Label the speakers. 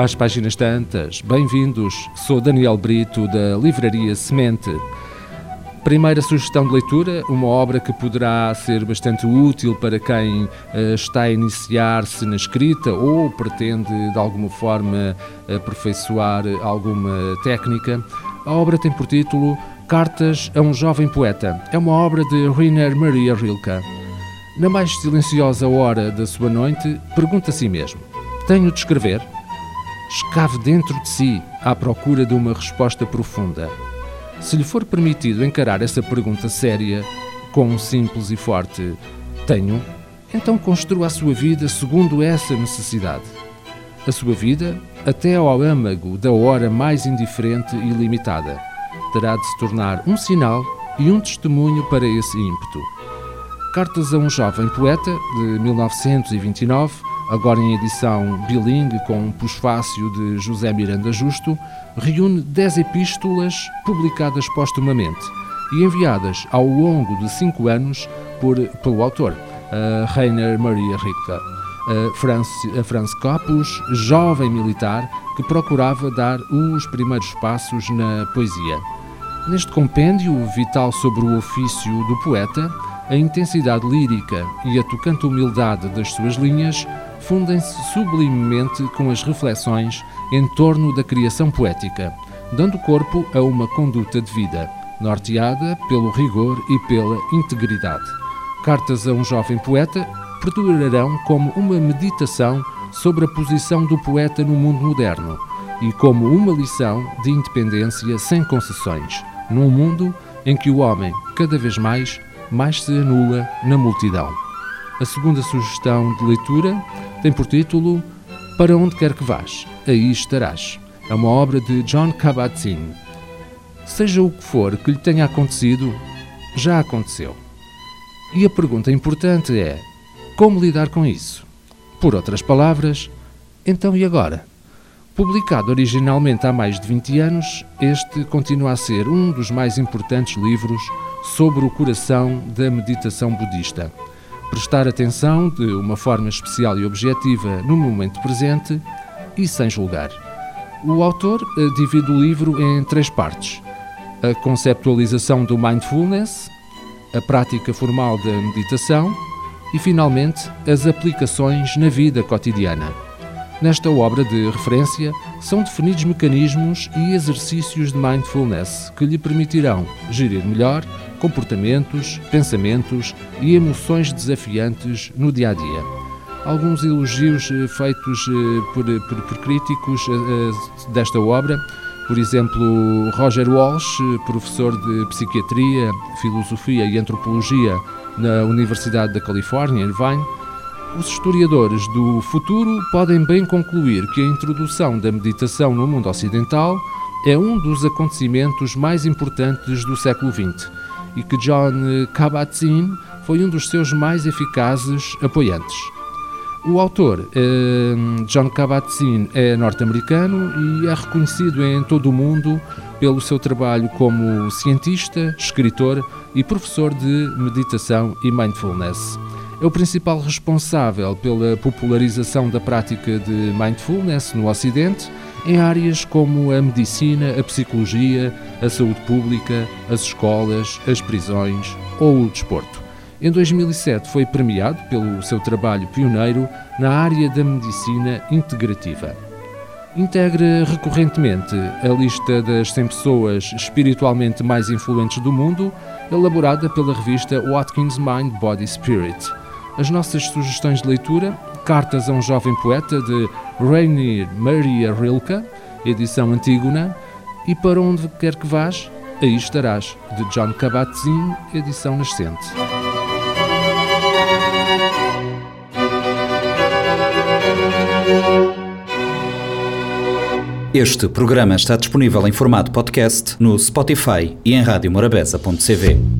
Speaker 1: às páginas tantas. Bem-vindos, sou Daniel Brito da Livraria Semente. Primeira sugestão de leitura, uma obra que poderá ser bastante útil para quem uh, está a iniciar-se na escrita ou pretende de alguma forma aperfeiçoar alguma técnica. A obra tem por título Cartas a um Jovem Poeta. É uma obra de Rainer Maria Rilke. Na mais silenciosa hora da sua noite, pergunta a si mesmo: Tenho de escrever? Escave dentro de si à procura de uma resposta profunda. Se lhe for permitido encarar essa pergunta séria com um simples e forte tenho, então construa a sua vida segundo essa necessidade. A sua vida até ao âmago da hora mais indiferente e limitada. Terá de se tornar um sinal e um testemunho para esse ímpeto. Cartas a um jovem poeta, de 1929, agora em edição bilingue com um pós-fácil de José Miranda Justo, reúne dez epístolas publicadas postumamente e enviadas ao longo de cinco anos por, pelo autor, Rainer Maria Rilke, a Franz, a Franz Capus, jovem militar que procurava dar os primeiros passos na poesia. Neste compêndio vital sobre o ofício do poeta, a intensidade lírica e a tocante humildade das suas linhas fundem-se sublimemente com as reflexões em torno da criação poética, dando corpo a uma conduta de vida, norteada pelo rigor e pela integridade. Cartas a um jovem poeta perdurarão como uma meditação sobre a posição do poeta no mundo moderno e como uma lição de independência sem concessões, num mundo em que o homem, cada vez mais, mais se anula na multidão. A segunda sugestão de leitura tem por título Para onde quer que vás, aí estarás. É uma obra de John Kabat-Zinn. Seja o que for que lhe tenha acontecido, já aconteceu. E a pergunta importante é: como lidar com isso? Por outras palavras, então e agora? Publicado originalmente há mais de 20 anos, este continua a ser um dos mais importantes livros sobre o coração da meditação budista prestar atenção de uma forma especial e objetiva no momento presente e sem julgar. O autor eh, divide o livro em três partes: a conceptualização do mindfulness, a prática formal da meditação e, finalmente, as aplicações na vida cotidiana. Nesta obra de referência são definidos mecanismos e exercícios de mindfulness que lhe permitirão gerir melhor comportamentos, pensamentos e emoções desafiantes no dia a dia. Alguns elogios eh, feitos eh, por, por, por críticos eh, desta obra, por exemplo, Roger Walsh, professor de Psiquiatria, Filosofia e Antropologia na Universidade da Califórnia, Irvine, os historiadores do futuro podem bem concluir que a introdução da meditação no mundo ocidental é um dos acontecimentos mais importantes do século XX e que John Kabat-Zinn foi um dos seus mais eficazes apoiantes. O autor, eh, John Kabat-Zinn, é norte-americano e é reconhecido em todo o mundo pelo seu trabalho como cientista, escritor e professor de meditação e mindfulness. É o principal responsável pela popularização da prática de mindfulness no Ocidente em áreas como a medicina, a psicologia, a saúde pública, as escolas, as prisões ou o desporto. Em 2007 foi premiado pelo seu trabalho pioneiro na área da medicina integrativa. Integra recorrentemente a lista das 100 pessoas espiritualmente mais influentes do mundo, elaborada pela revista Watkins Mind Body Spirit. As nossas sugestões de leitura Cartas a um Jovem Poeta, de Rainier Maria Rilke, edição Antígona, e Para Onde Quer Que Vás, Aí Estarás, de John Kabat-Zinn, edição Nascente.
Speaker 2: Este programa está disponível em formato podcast no Spotify e em radiomorabeza.cv.